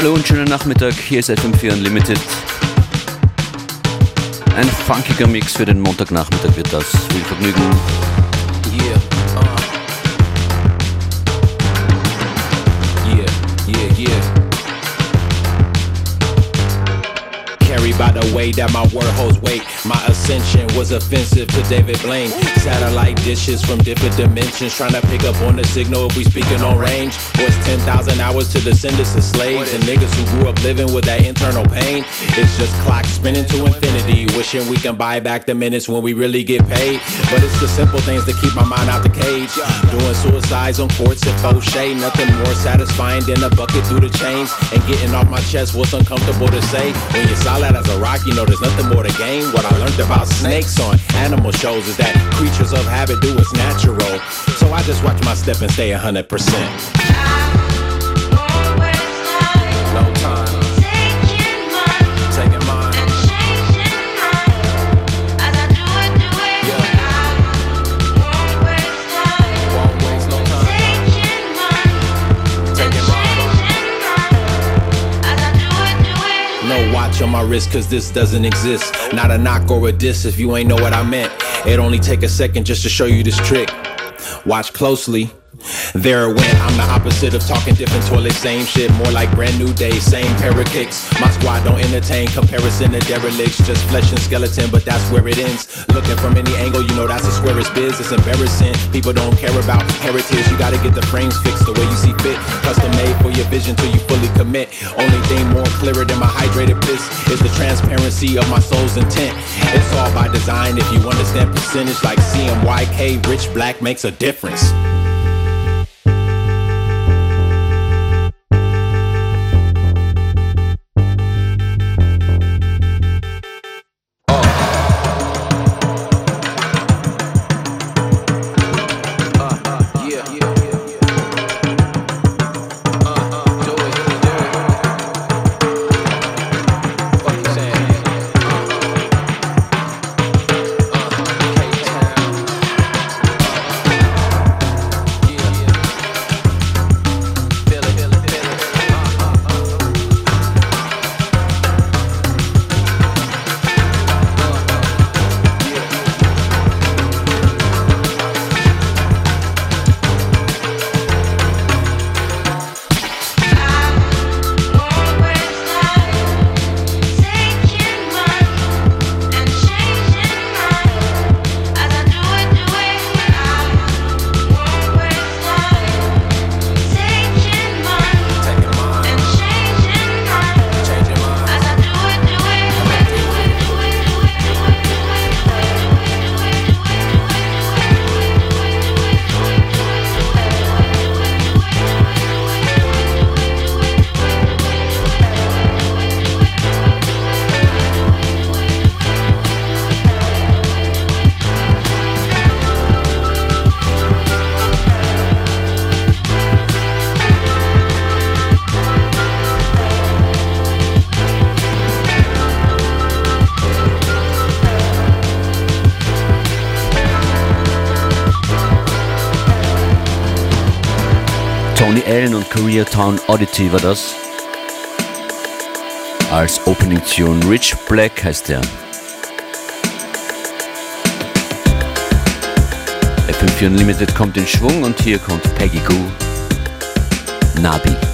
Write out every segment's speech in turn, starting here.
Hallo und schönen Nachmittag, hier ist FM4 Unlimited. Ein funkiger Mix für den Montagnachmittag wird das. Viel Vergnügen. Yeah. Way that my word holds weight. My ascension was offensive to David Blaine. Satellite dishes from different dimensions, trying to pick up on the signal if we speaking on range. Was 10,000 hours to descendants of slaves and niggas who grew up living with that internal pain. It's just clocks spinning to infinity, wishing we can buy back the minutes when we really get paid. But it's the simple things that keep my mind out the cage. Doing suicides on courts at Fauché, nothing more satisfying than a bucket through the chains and getting off my chest what's uncomfortable to say. When you're solid as a rock, you know there's nothing more to gain. What I learned about snakes on animal shows is that creatures of habit do what's natural. So I just watch my step and stay 100%. Watch on my wrist cause this doesn't exist. Not a knock or a diss if you ain't know what I meant. It only take a second just to show you this trick. Watch closely. There went. I'm the opposite of talking different toilets, same shit. More like brand new day, same pair of kicks. My squad don't entertain comparison to derelicts, just flesh and skeleton, but that's where it ends. Looking from any angle, you know that's the squarest biz. It's embarrassing. People don't care about heritage. You gotta get the frames fixed the way you see fit. Custom made for your vision till you fully commit. Only thing more clearer than my hydrated piss is the transparency of my soul's intent. It's all by design. If you understand percentage like CMYK, rich black makes a difference. Koreatown Oddity war das. Als Opening Tune Rich Black heißt der. FM4 Unlimited kommt in Schwung und hier kommt Peggy Goo. Nabi.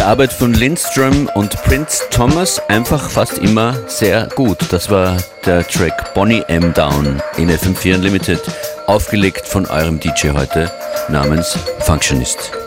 Die Arbeit von Lindström und Prince Thomas einfach fast immer sehr gut. Das war der Track Bonnie M. Down in FM4 Unlimited, aufgelegt von eurem DJ heute namens Functionist.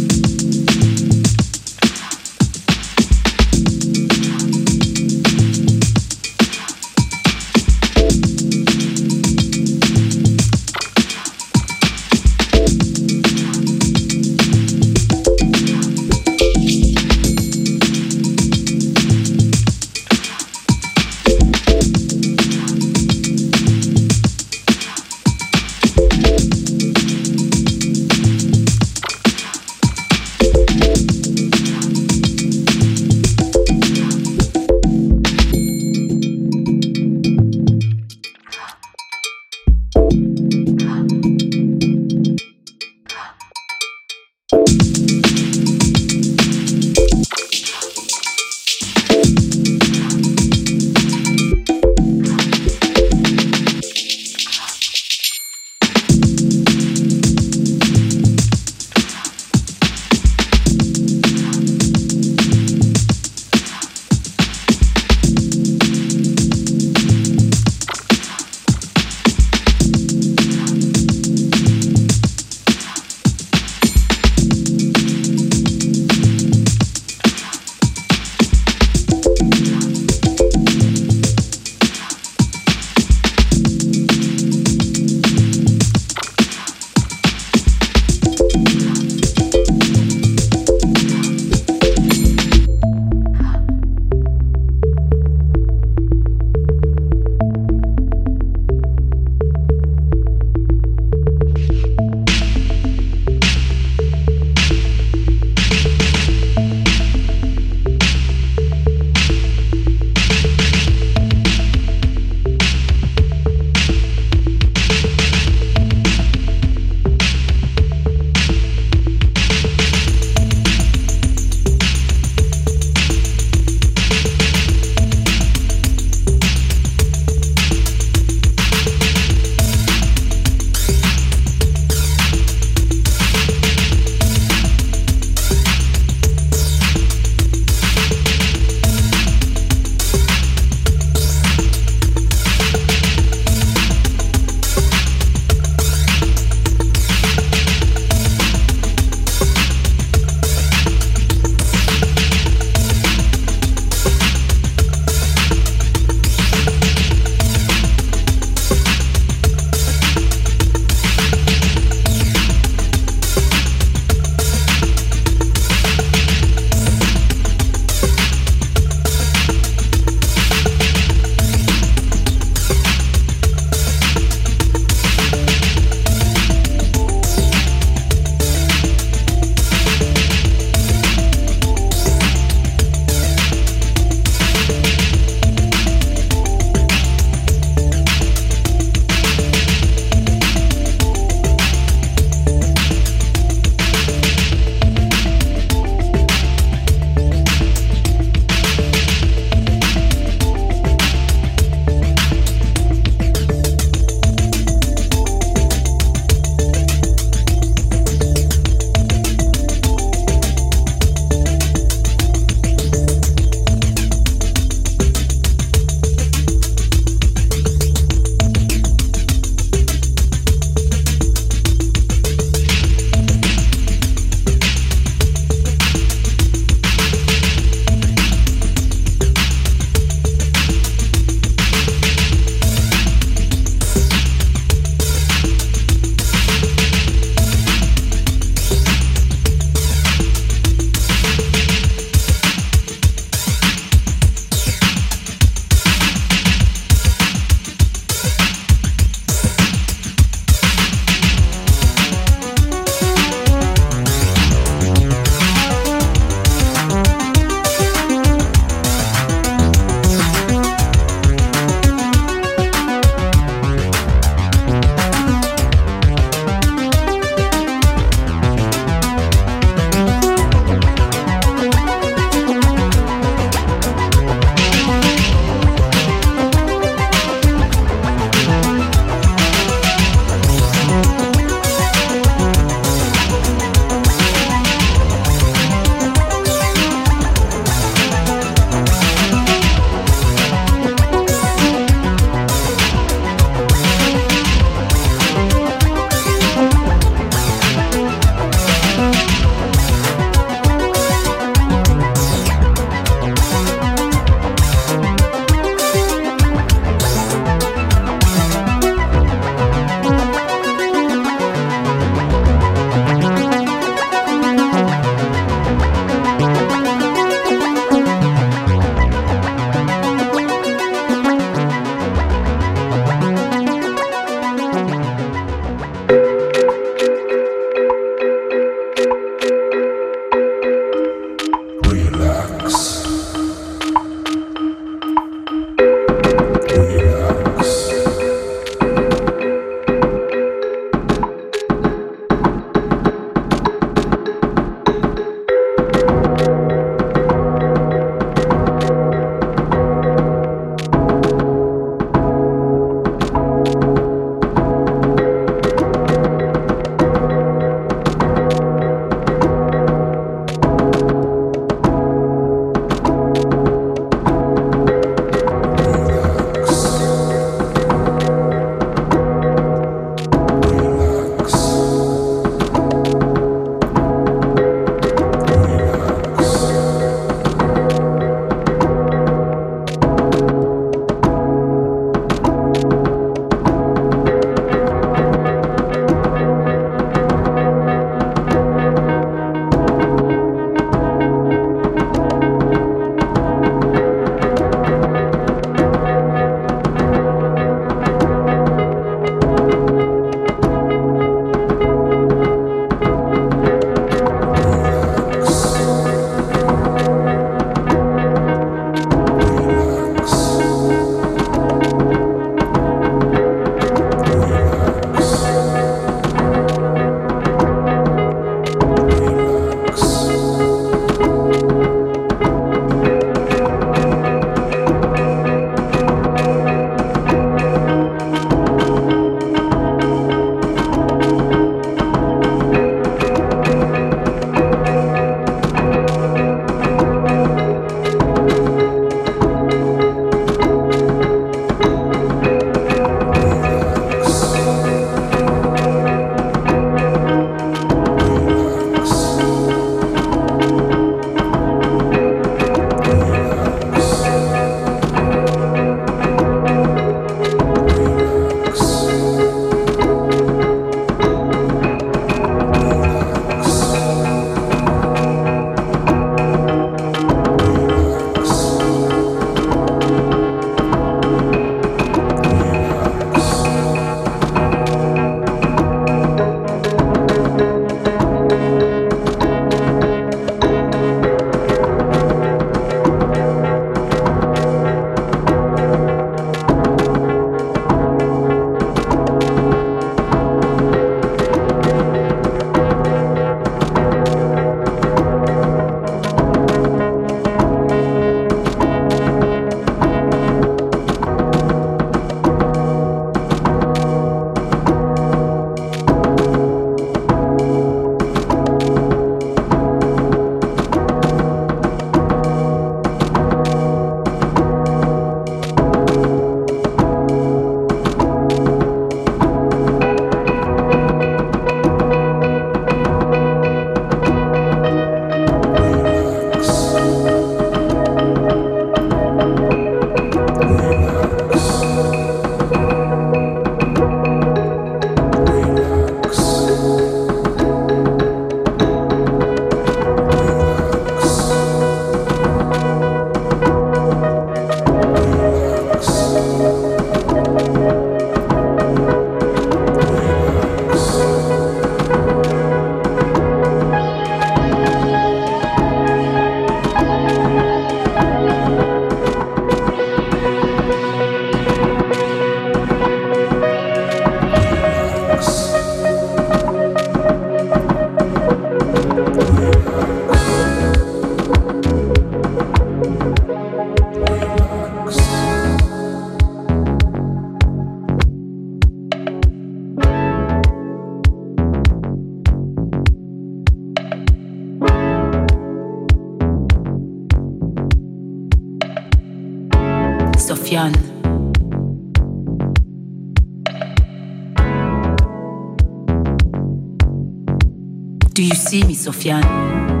Sofiane?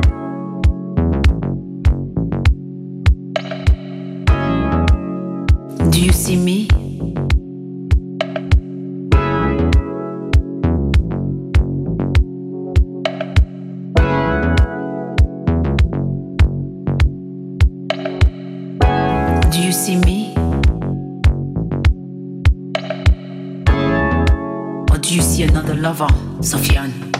Do you see me? Do you see me? Or do you see another lover, Sofiane?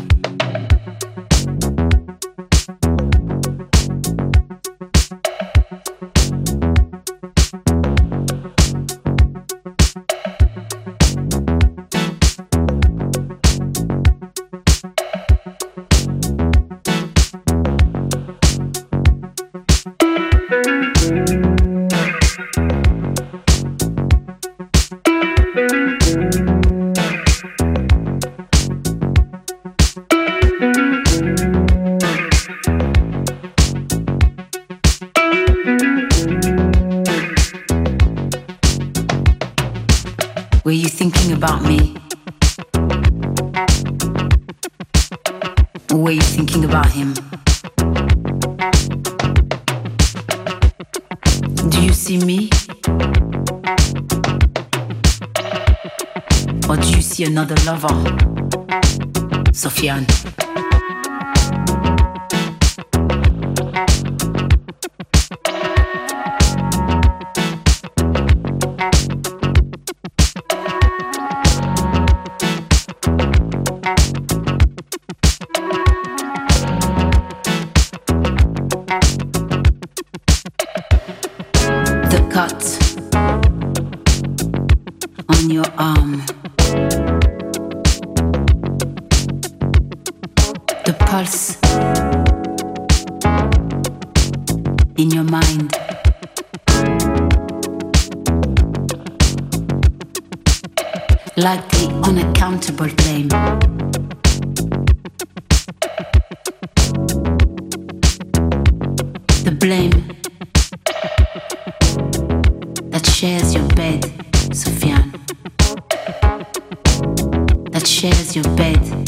Another lover? Like the unaccountable blame. The blame that shares your bed, Sofiane. That shares your bed,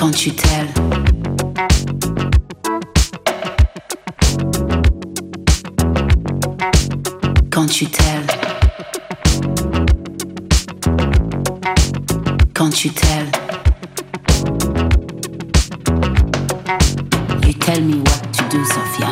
Can't you tell? Can't you tell? Can't you tell? You tell me what to do, Sofiane.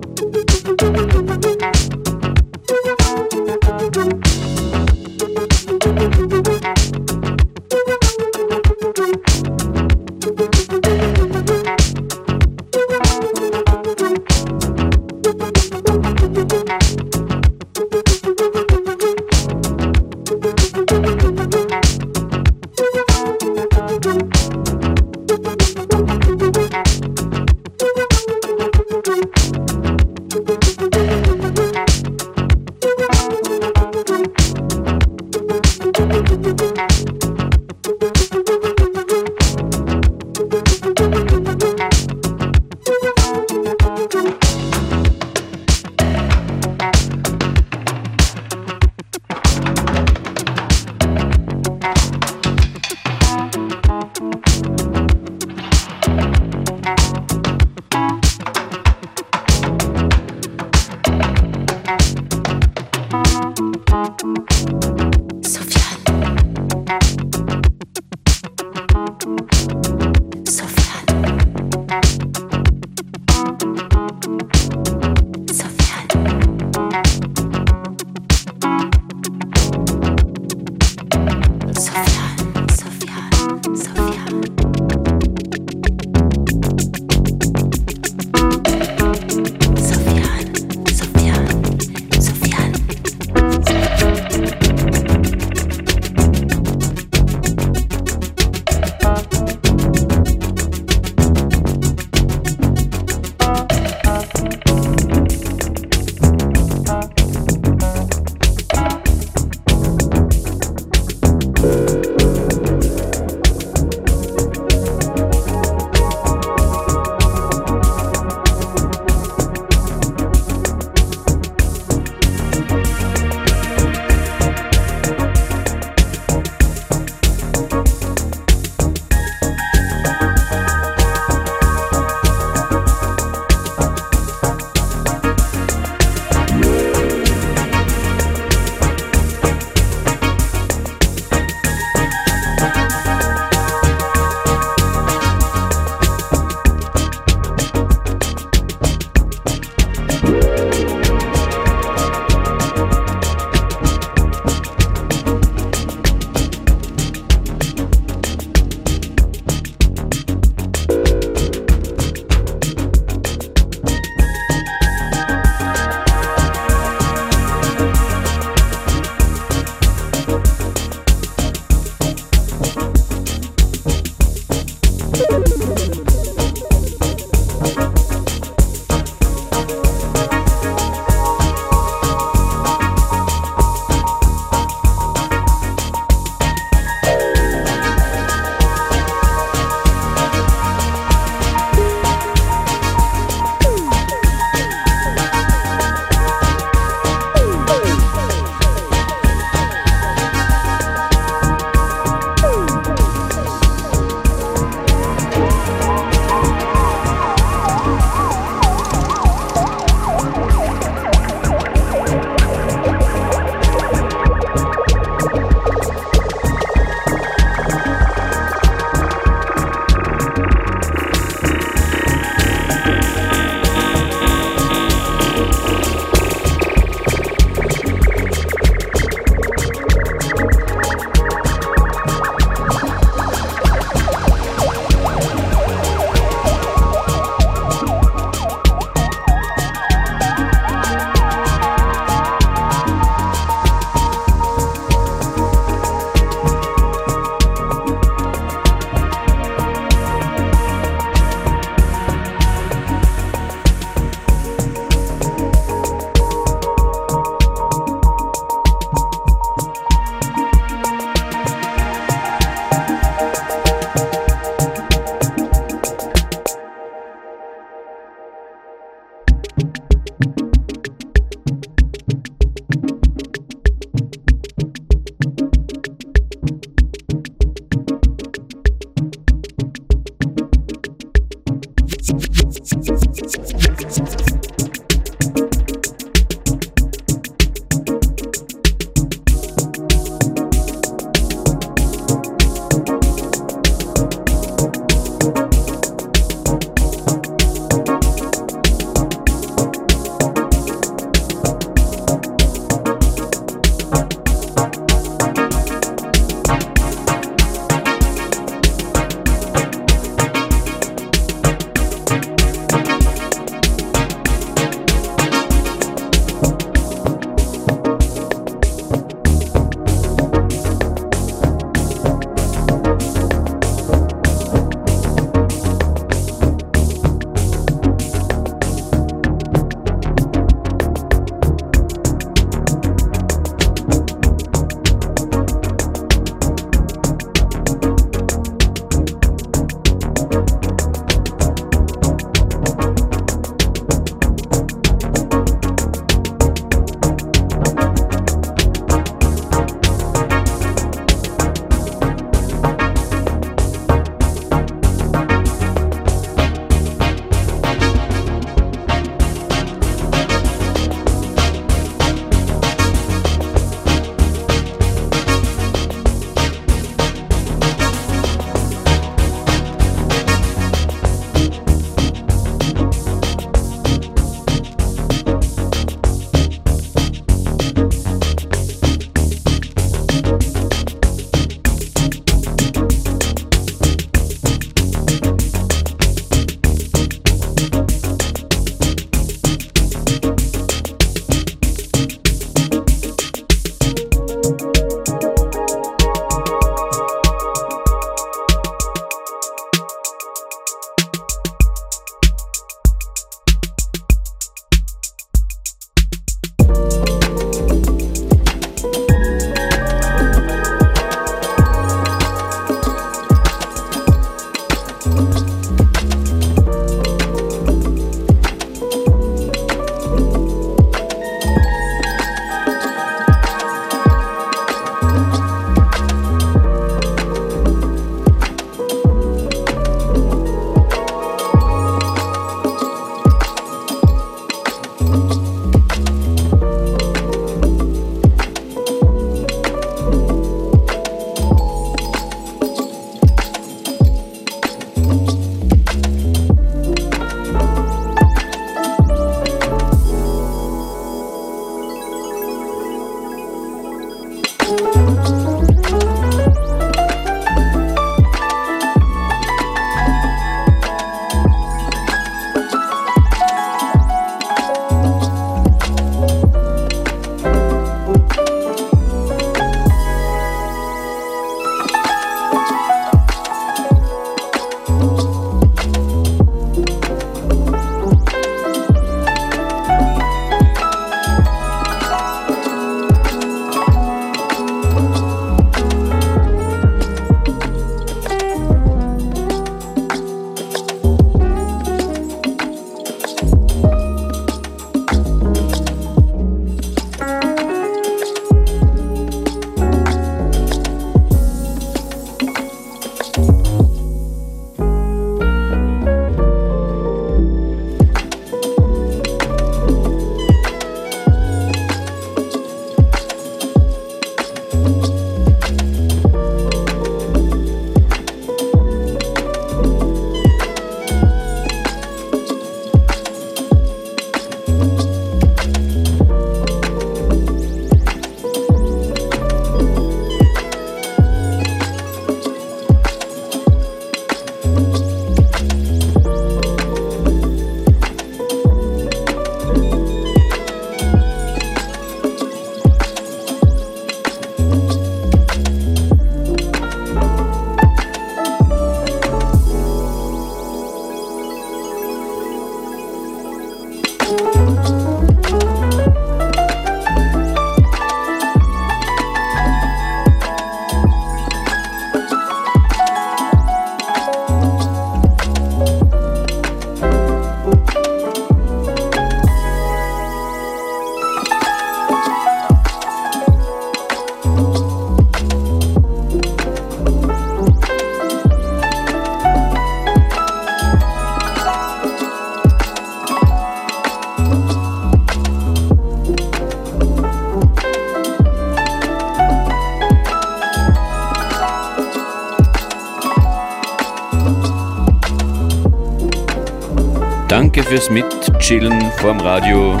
Fürs Mitchillen vorm Radio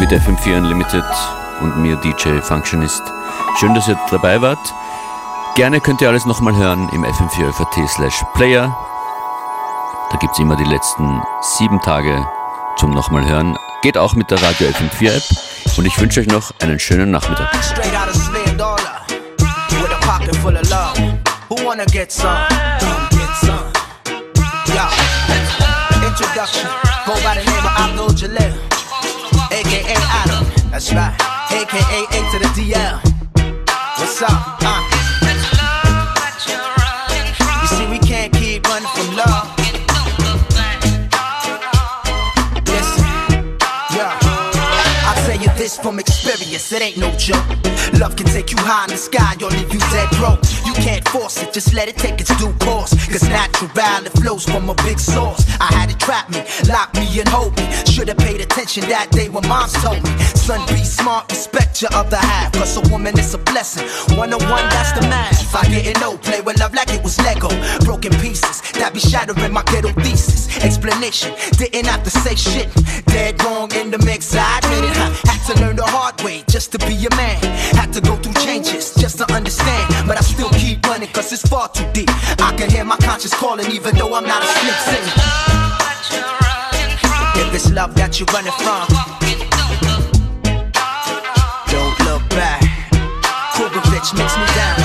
mit FM4 Unlimited und mir DJ Functionist. Schön, dass ihr dabei wart. Gerne könnt ihr alles nochmal hören im fm4 slash player. Da gibt es immer die letzten sieben Tage zum nochmal hören. Geht auch mit der Radio FM4 App. Und ich wünsche euch noch einen schönen Nachmittag. Straight out of Go by the name of Abdul Jalil. AKA Adam. That's right. AKA A to the experience, it ain't no joke. Love can take you high in the sky or leave you dead broke. You can't force it, just let it take its due course. Cause natural, it flows from a big source. I had it trap me, lock me and hold me. Should've paid attention that day when moms told me. Son, be smart, respect your other half. Cause a woman is a blessing. One on one, that's the math. I didn't know, play with love like it was Lego. Broken pieces, that be shattering my ghetto thesis. Explanation, didn't have to say shit. Dead wrong in the mix, I admit it. To learn the hard way just to be a man. Had to go through changes just to understand. But I still keep running cause it's far too deep. I can hear my conscience calling even though I'm not asleep singing. If it's love that you're running from, don't look back. Kugovich makes me down.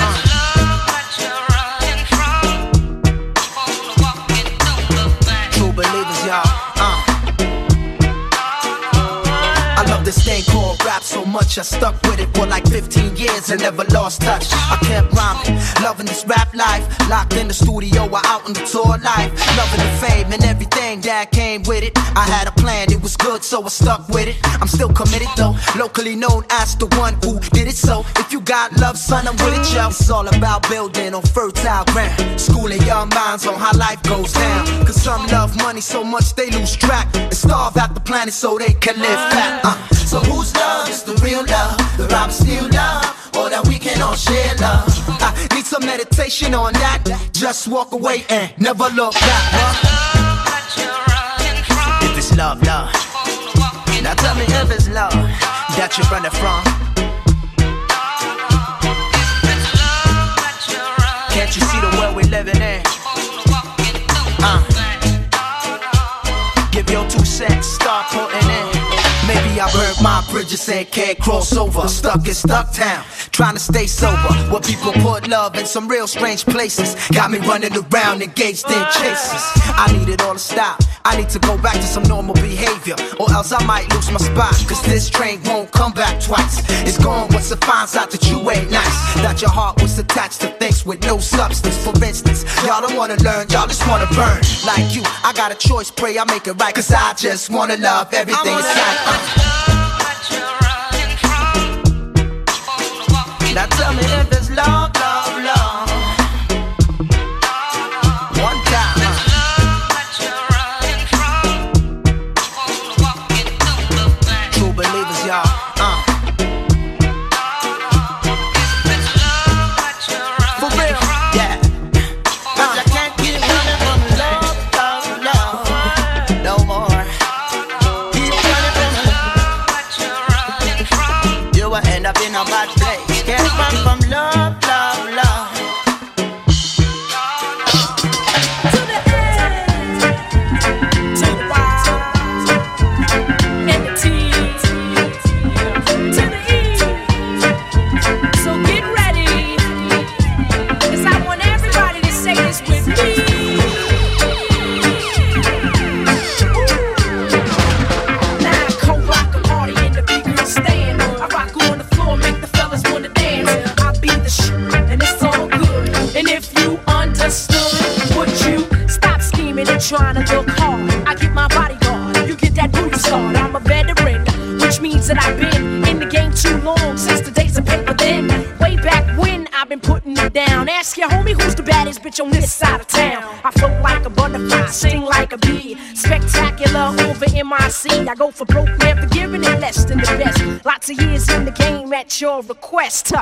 Much I stuck with it for like 15 years and never lost touch. I kept rhyming, loving this rap life. Locked in the studio or out on the tour life. Loving the fame and everything that came with it. I had a plan, it was good, so I stuck with it. I'm still committed though, locally known as the one who did it. So if you got love, son, I'm with it, yo. It's all about building on fertile ground. Schooling young minds on how life goes down. Cause some love money so much they lose track. And starve out the planet so they can live fat. Uh. So whose love is the real love? The Robert Steele love? Or that we can all share love? I need some meditation on that. Just walk away and never look back. Huh? It's love, love. Now tell me if it's love that you're running from. Can't you see the world we're living in? Uh. Give your two cents, start putting in. I burned my bridges and can't cross over. Stuck in stuck town, trying to stay sober. Where people put love in some real strange places. Got me running around engaged in chases. I need it all to stop. I need to go back to some normal behavior. Or else I might lose my spot. Cause this train won't come back twice. It's gone once it finds out that you ain't nice. That your heart was attached to things with no substance. For instance, y'all don't wanna learn, y'all just wanna burn. Like you, I got a choice, pray I make it right. Cause I just wanna love everything inside. Uh. Now tell me if it's love. Your request.